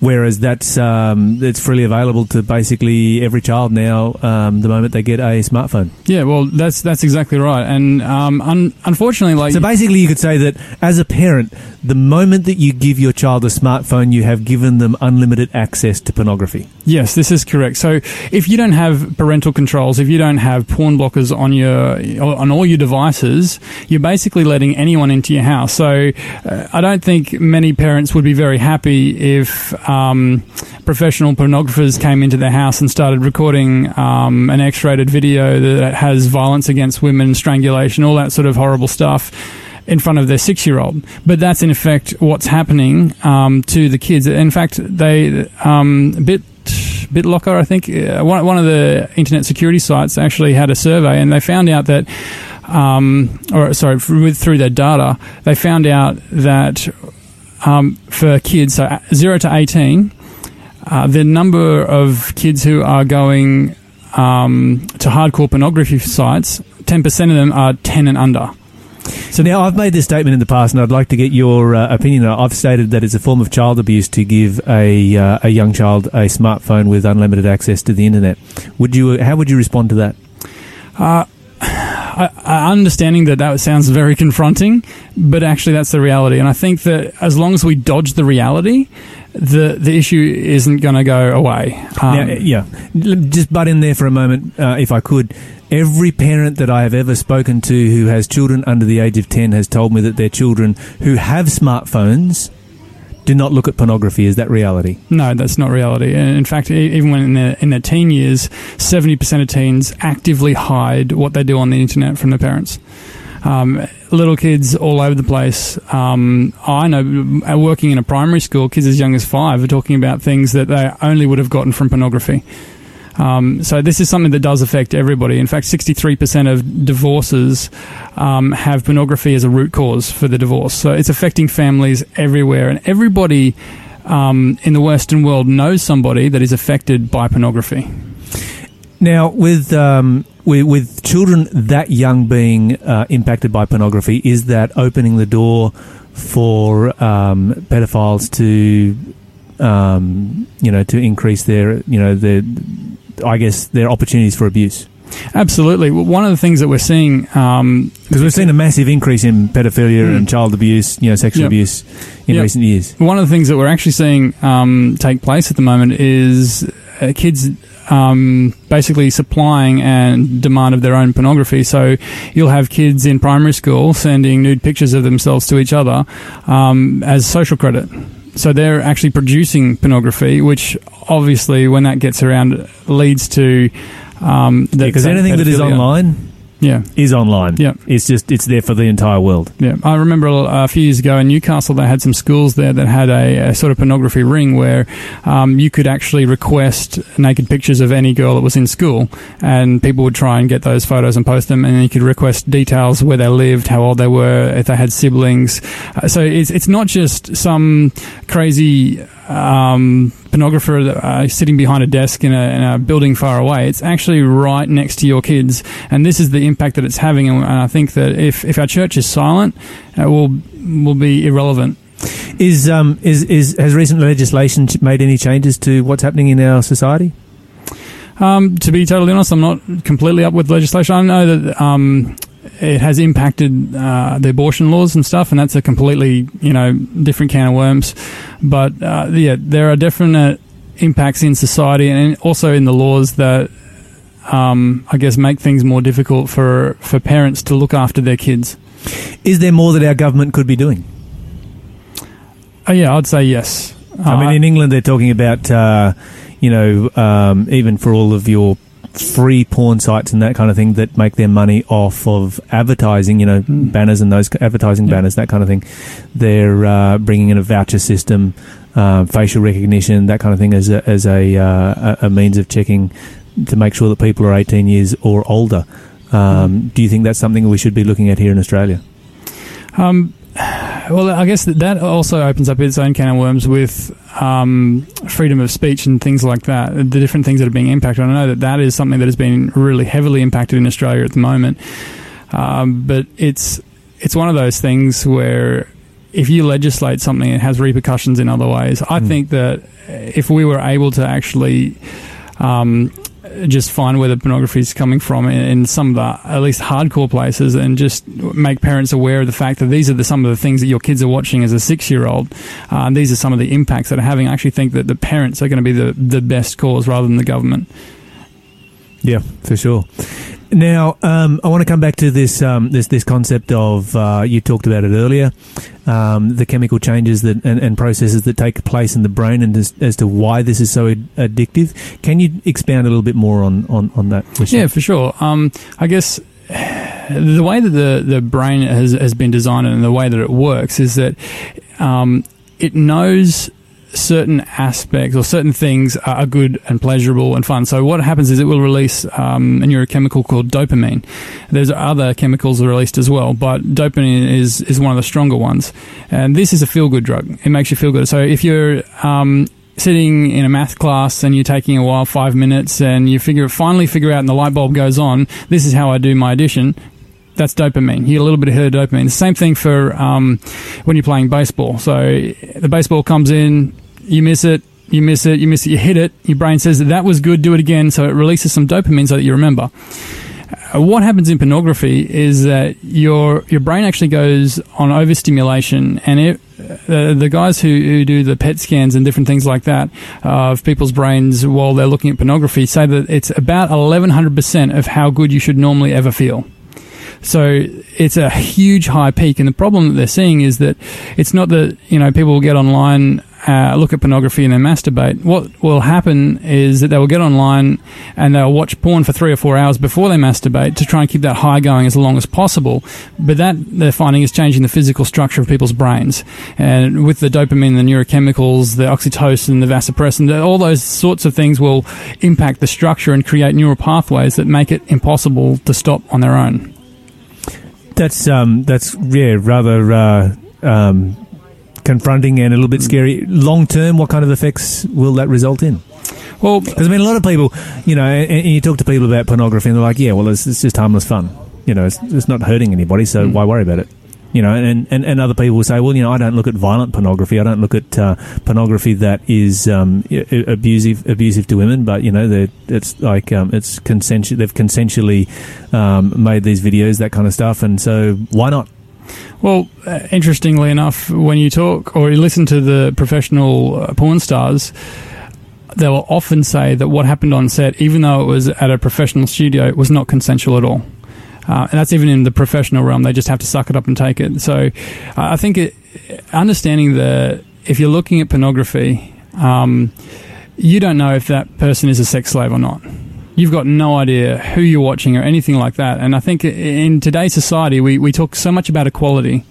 Whereas that's um, it's freely available to basically every child now. Um, the moment they get a smartphone, Yeah, well, that's that's exactly right. And um, un- unfortunately, like. so basically, you could say that as a parent, the moment that you give your child a smartphone, you have given them unlimited access to pornography. Yes, this is correct. So if you don't have parental controls, if you don't have porn blockers on your on all your devices, you're basically letting anyone into your house. So uh, I don't think many parents would be very happy if um, professional pornographers came into their house and started recording um, an X-rated video that has violence against women, strangulation, all that sort of horrible stuff in front of their six year old. But that's in effect what's happening um, to the kids. In fact, they um, Bit BitLocker, I think, uh, one one of the internet security sites actually had a survey, and they found out that. Um, or sorry, with, through their data, they found out that um, for kids, so zero to eighteen, uh, the number of kids who are going um, to hardcore pornography sites, ten percent of them are ten and under. So now I've made this statement in the past, and I'd like to get your uh, opinion. I've stated that it's a form of child abuse to give a uh, a young child a smartphone with unlimited access to the internet. Would you? How would you respond to that? I, I understanding that that sounds very confronting, but actually that's the reality. And I think that as long as we dodge the reality, the the issue isn't going to go away. Um, now, yeah, just butt in there for a moment, uh, if I could. Every parent that I have ever spoken to who has children under the age of ten has told me that their children who have smartphones do not look at pornography. Is that reality? No, that's not reality. In fact, even when in their, in their teen years, 70% of teens actively hide what they do on the internet from their parents. Um, little kids all over the place. Um, I know, uh, working in a primary school, kids as young as five are talking about things that they only would have gotten from pornography. Um, so this is something that does affect everybody. In fact, 63% of divorces um, have pornography as a root cause for the divorce. So it's affecting families everywhere, and everybody um, in the Western world knows somebody that is affected by pornography. Now, with um, with, with children that young being uh, impacted by pornography, is that opening the door for um, pedophiles to, um, you know, to increase their, you know, their, I guess, their opportunities for abuse? Absolutely. Well, One of the things that we're seeing, um, Because we've seen a massive increase in pedophilia and child abuse, you know, sexual Yep. abuse in Yep. recent years. one of the things that we're actually seeing um, take place at the moment is uh, kids um, basically supplying and demand of their own pornography. So you'll have kids in primary school sending nude pictures of themselves to each other um, as social credit. So they're actually producing pornography, which obviously, when that gets around, leads to um, Because anything that is online yeah. is online. Yeah. It's just, it's there for the entire world. Yeah, I remember a, a few years ago in Newcastle, they had some schools there that had a, a sort of pornography ring where um, you could actually request naked pictures of any girl that was in school, and people would try and get those photos and post them, and then you could request details where they lived, how old they were, if they had siblings. Uh, so it's it's not just some crazy. Um, pornographer uh, sitting behind a desk in a, in a building far away. It's actually right next to your kids, and this is the impact that it's having. And, and I think that if, if our church is silent, it will will be irrelevant. Is, um, is, is, has recent legislation made any changes to what's happening in our society? Um, to be totally honest, I'm not completely up with legislation. I know that um, it has impacted uh, the abortion laws and stuff, and that's a completely you know different can of worms. But uh, yeah, there are definite impacts in society and also in the laws that um, I guess make things more difficult for for parents to look after their kids. Is there more that our government could be doing? Oh yeah, I'd say yes. I mean, Uh, in England, they're talking about, uh, you know, um, even for all of your free porn sites and that kind of thing that make their money off of advertising, you know, banners and those advertising Yeah. banners, that kind of thing. They're uh, bringing in a voucher system, uh, facial recognition, that kind of thing, as a, as a, uh, a a means of checking to make sure that people are 18 years or older. Um, Do you think that's something we should be looking at here in Australia? Um, well, I guess that, that also opens up its own can of worms with um, freedom of speech and things like that. The different things that are being impacted. I know that that is something that has been really heavily impacted in Australia at the moment. Um, but it's it's one of those things where if you legislate something, it has repercussions in other ways. I Mm. think that if we were able to actually um, just find where the pornography is coming from in, in some of the at least hardcore places and just make parents aware of the fact that these are the, some of the things that your kids are watching as a six year old uh, and these are some of the impacts that are having. I actually think that the parents are going to be the, the best cause rather than the government. Yeah, for sure. Now, um, I want to come back to this um, this this concept of uh, you talked about it earlier, um, the chemical changes that and, and processes that take place in the brain, and as, as to why this is so ad- addictive. Can you expand a little bit more on on, on that? Wisha? Yeah, for sure. Um, I guess the way that the, the brain has, has been designed and the way that it works is that um, it knows certain aspects or certain things are good and pleasurable and fun. So what happens is it will release um, a neurochemical called dopamine. There's other chemicals released as well, but dopamine is is one of the stronger ones. And this is a feel good drug. It makes you feel good. So if you're um, sitting in a math class and you're taking a while, five minutes, and you figure finally figure out, and the light bulb goes on. This is how I do my addition. That's dopamine. You get a little bit of hit of dopamine. The same thing for um, when you're playing baseball. So the baseball comes in, you miss it, you miss it, you miss it, you hit it. Your brain says that that was good, do it again. So it releases some dopamine so that you remember. Uh, what happens in pornography is that your your brain actually goes on overstimulation, and it, uh, the guys who, who do the PET scans and different things like that uh, of people's brains while they're looking at pornography say that it's about 1100% of how good you should normally ever feel. So it's a huge high peak, and the problem that they're seeing is that it's not that you know people will get online, uh, look at pornography, and then masturbate. What will happen is that they will get online and they'll watch porn for three or four hours before they masturbate to try and keep that high going as long as possible. But that they're finding is changing the physical structure of people's brains, and with the dopamine, the neurochemicals, the oxytocin, the vasopressin, all those sorts of things will impact the structure and create neural pathways that make it impossible to stop on their own. That's um, that's yeah, rather uh, um, confronting and a little bit scary. Long term, what kind of effects will that result in? Well, Because I mean, a lot of people, you know, and, and you talk to people about pornography, and they're like, "Yeah, well, it's, it's just harmless fun. You know, it's, it's not hurting anybody, so Mm. why worry about it?" You know, and, and and other people will say, "Well, you know, I don't look at violent pornography. I don't look at uh, pornography that is um, abusive abusive to women. But you know, it's like um, it's consensual. They've consensually um, made these videos, that kind of stuff, and so why not?" Well, uh, interestingly enough, when you talk or you listen to the professional uh, porn stars, they will often say that what happened on set, even though it was at a professional studio, was not consensual at all. Uh, and that's even in the professional realm. They just have to suck it up and take it. So uh, I think it, understanding that if you're looking at pornography, um, you don't know if that person is a sex slave or not. You've got no idea who you're watching or anything like that. And I think in today's society, we, we talk so much about equality,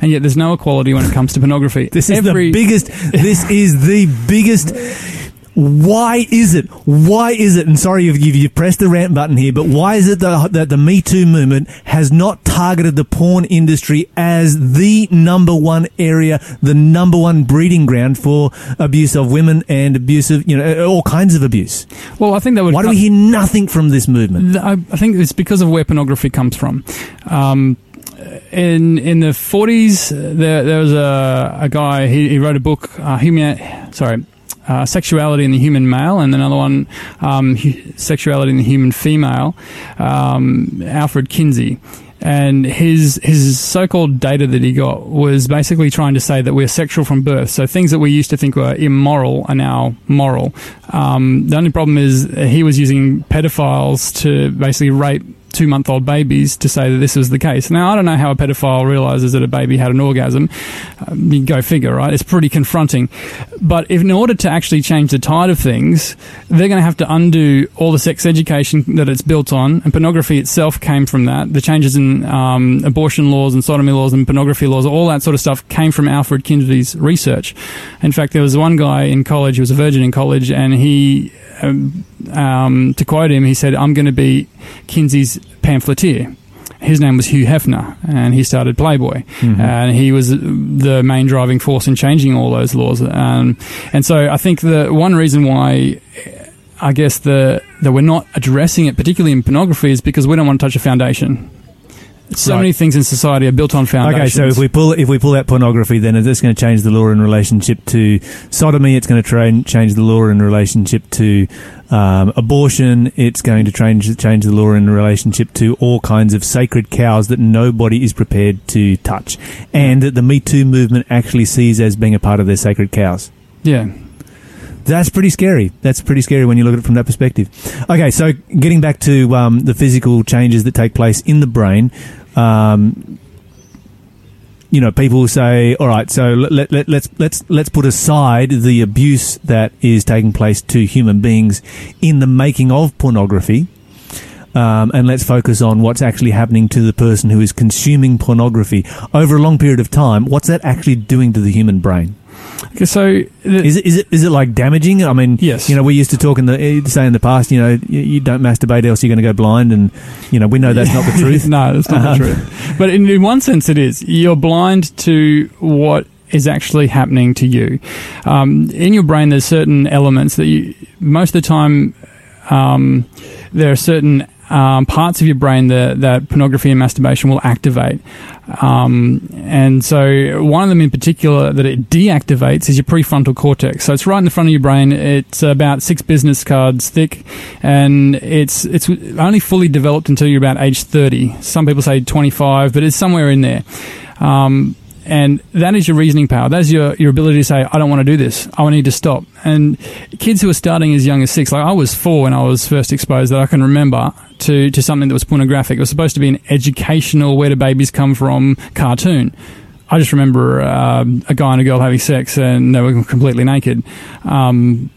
and yet there's no equality when it comes to pornography. This is Every- the biggest. This is the biggest. Why is it? Why is it? And sorry, you've, you've, pressed the rant button here, but why is it that, that the Me Too movement has not targeted the porn industry as the number one area, the number one breeding ground for abuse of women and abuse of, you know, all kinds of abuse? Well, I think that would. Why do we hear nothing from this movement? I, I think it's because of where pornography comes from. Um, in in the forties, there there was a a guy. He, he wrote a book. Uh, human, sorry. Uh, sexuality in the human male, and another one, um, hu- sexuality in the human female. Um, Alfred Kinsey, and his his so-called data that he got was basically trying to say that we're sexual from birth. So things that we used to think were immoral are now moral. Um, the only problem is he was using pedophiles to basically rape two month old babies to say that this was the case. Now, I don't know how a pedophile realizes that a baby had an orgasm. Um, you go figure, right? It's pretty confronting. But if, in order to actually change the tide of things, they're going to have to undo all the sex education that it's built on, and pornography itself came from that. The changes in um, abortion laws and sodomy laws and pornography laws, all that sort of stuff came from Alfred Kinsey's research. In fact, there was one guy in college, he was a virgin in college, and he um, um, to quote him, he said, I'm going to be Kinsey's pamphleteer. His name was Hugh Hefner, and he started Playboy, and he was the main driving force in changing all those laws. Um, and so, I think the one reason why, I guess the that we're not addressing it, particularly in pornography, is because we don't want to touch a foundation. So Right. many things in society are built on foundations. Okay, so if we pull if we pull out pornography, then is this going to change the law in relationship to sodomy? It's going to change the law in relationship to um, abortion. It's going to change change the law in relationship to all kinds of sacred cows that nobody is prepared to touch, and that the Me Too movement actually sees as being a part of their sacred cows. yeah, That's pretty scary. That's pretty scary when you look at it from that perspective. Okay, so getting back to um, the physical changes that take place in the brain, um, you know, people say, "All right, so let, let, let's let's let's put aside the abuse that is taking place to human beings in the making of pornography." Um, and let's focus on what's actually happening to the person who is consuming pornography over a long period of time. What's that actually doing to the human brain? So Is it is it is it like damaging? I mean, Yes. You know, we used to talk in the eh, say in the past. You know, you, you don't masturbate, else you're going to go blind, and you know we know that's not the truth. no, that's not Um, the truth. But in, in one sense, it is. You're blind to what is actually happening to you. Um, in your brain, there's certain elements that you, most of the time, um, there are certain um, parts of your brain that, that pornography and masturbation will activate. Um, and so, one of them in particular that it deactivates is your prefrontal cortex. So, it's right in the front of your brain. It's about six business cards thick, and it's it's only fully developed until you're about age 30. Some people say 25, but it's somewhere in there. Um, and that is your reasoning power. That is your, your ability to say, I don't want to do this. I need to stop. And kids who are starting as young as six, like I was four when I was first exposed, that I can remember to, to something that was pornographic. It was supposed to be an educational, where do babies come from cartoon. I just remember um, a guy and a girl having sex and they were completely naked. Um,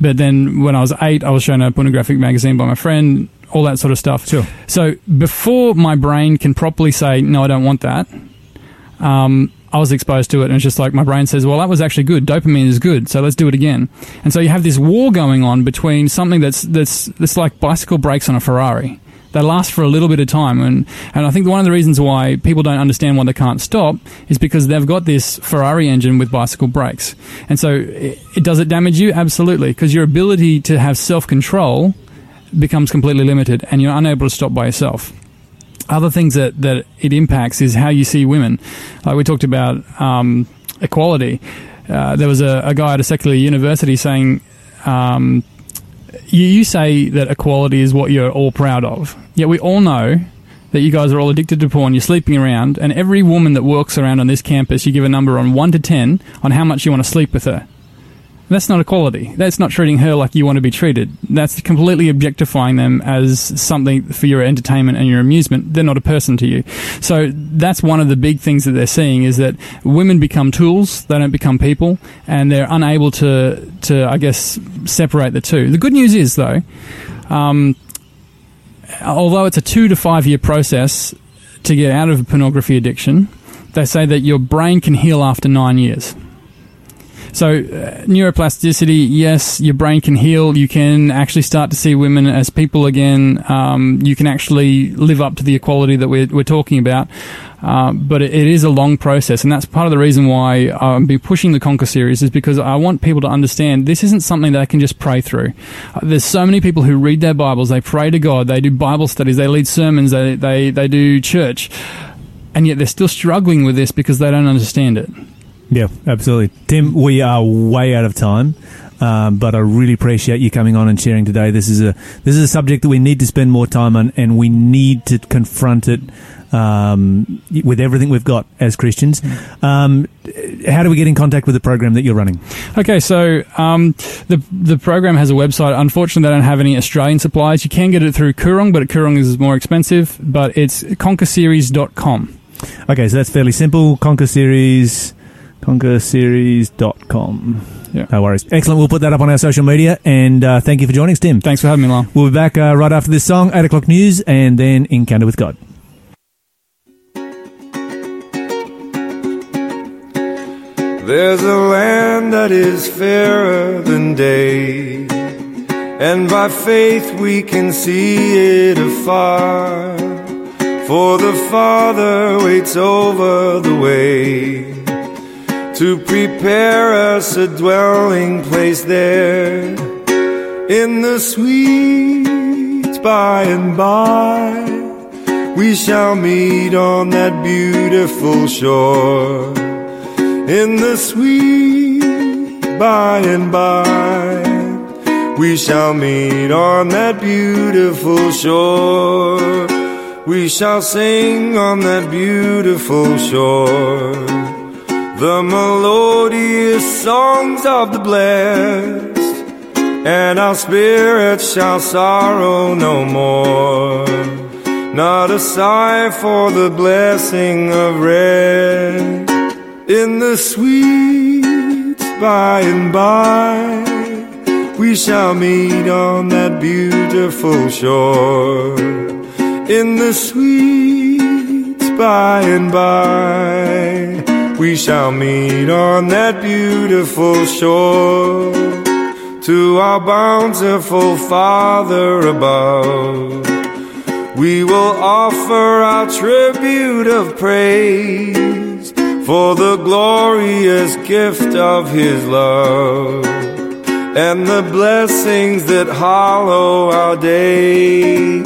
but then when I was eight, I was shown a pornographic magazine by my friend, all that sort of stuff. Sure. So before my brain can properly say, no, I don't want that, um, I was exposed to it, and it's just like my brain says, "Well, that was actually good. Dopamine is good, so let's do it again." And so you have this war going on between something that's that's that's like bicycle brakes on a Ferrari. They last for a little bit of time, and and I think one of the reasons why people don't understand why they can't stop is because they've got this Ferrari engine with bicycle brakes, and so it, it does it damage you absolutely because your ability to have self control becomes completely limited, and you're unable to stop by yourself other things that, that it impacts is how you see women. Like we talked about um, equality. Uh, there was a, a, guy at a secular university saying, um, you, you say that equality is what you're all proud of. Yet we all know that you guys are all addicted to porn, you're sleeping around, and every woman that walks around on this campus, you give a number on 1 to 10 on how much you want to sleep with her. That's not equality. That's not treating her like you want to be treated. That's completely objectifying them as something for your entertainment and your amusement. They're not a person to you. So that's one of the big things that they're seeing is that women become tools. They don't become people, and they're unable to to I guess separate the two. The good news is though, um, although it's a two to five year process to get out of a pornography addiction, they say that your brain can heal after nine years. So, uh, neuroplasticity, yes, your brain can heal. You can actually start to see women as people again. Um, you can actually live up to the equality that we're, we're talking about. Uh, but it, it is a long process, and that's part of the reason why I've be pushing the Conquer series is because I want people to understand this isn't something that I can just pray through. Uh, there's so many people who read their Bibles, they pray to God, they do Bible studies, they lead sermons, they, they, they do church, and yet they're still struggling with this because they don't understand it. Yeah, absolutely. Tim, we are way out of time. Um, but I really appreciate you coming on and sharing today. This is a this is a subject that we need to spend more time on, and we need to confront it um, with everything we've got as Christians. Um, how do we get in contact with the program that you're running? Okay, so um, the the program has a website. Unfortunately, they don't have any Australian supplies. You can get it through Koorong, but Koorong is more expensive. But it's conquerseries.com. Okay, so that's fairly simple. Conquer Series conquerseries.com. Yeah. No worries. Excellent. We'll put that up on our social media. And uh, thank you for joining us, Tim. Thanks for having me, Lyle. We'll be back uh, right after this song, 8 o'clock news, and then Encounter with God. There's a land that is fairer than day, and by faith we can see it afar. For the Father waits over the way to prepare us a dwelling place there in the sweet by and by. We shall meet on that beautiful shore in the sweet by and by. We shall meet on that beautiful shore. We shall sing on that beautiful shore the melodious songs of the blessed, and our spirits shall sorrow no more. Not a sigh for the blessing of rest in the sweet by and by. We shall meet on that beautiful shore in the sweet by and by we shall meet on that beautiful shore to our bountiful Father above. We will offer our tribute of praise for the glorious gift of His love and the blessings that hollow our day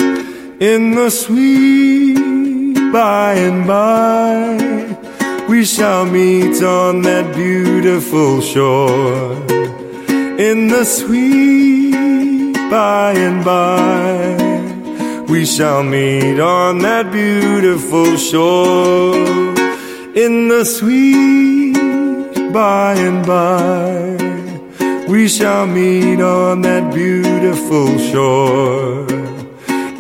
in the sweet by and by we shall meet on that beautiful shore in the sweet by and by. We shall meet on that beautiful shore in the sweet by and by. We shall meet on that beautiful shore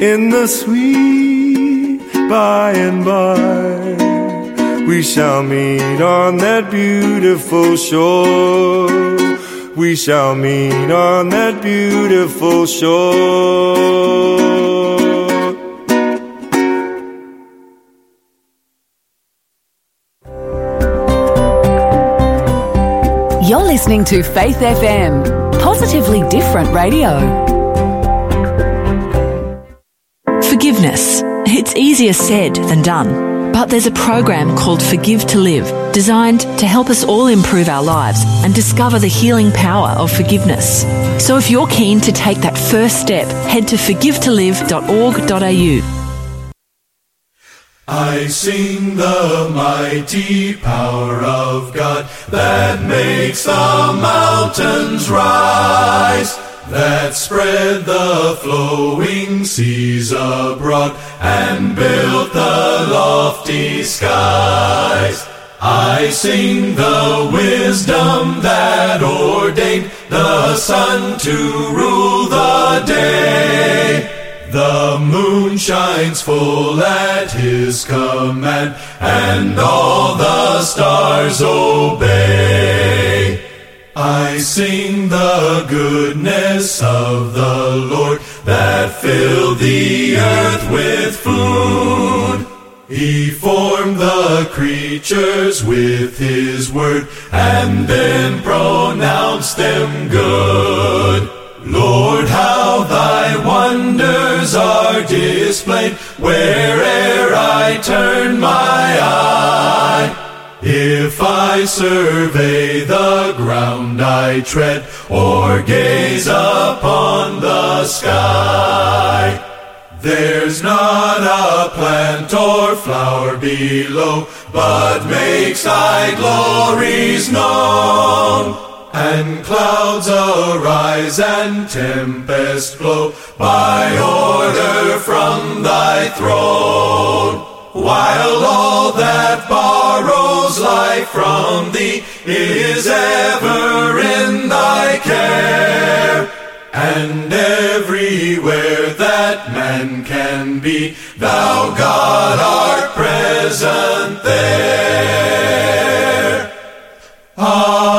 in the sweet by and by we shall meet on that beautiful shore. We shall meet on that beautiful shore. You're listening to Faith FM, positively different radio. Forgiveness forgiveness. It's easier said than done. But there's a program called Forgive to Live, designed to help us all improve our lives and discover the healing power of forgiveness. So if you're keen to take that first step, head to forgivetolive.org.au. I sing the mighty power of God that makes the mountains rise, that spread the flowing seas abroad and built the lofty skies. I sing the wisdom that ordained the sun to rule the day. The moon shines full at his command, and all the stars obey. I sing the goodness of the Lord that filled the earth with food. He formed the creatures with his word and then pronounced them good. Lord, how thy wonders are displayed where'er I turn my eye. If I survey the ground I tread or gaze upon the sky, there's not a plant or flower below, but makes thy glories known. And clouds arise and tempests blow by order from thy throne. While all that borrows life from thee is ever in thy care, and everywhere that man can be, thou God art present there. Ah,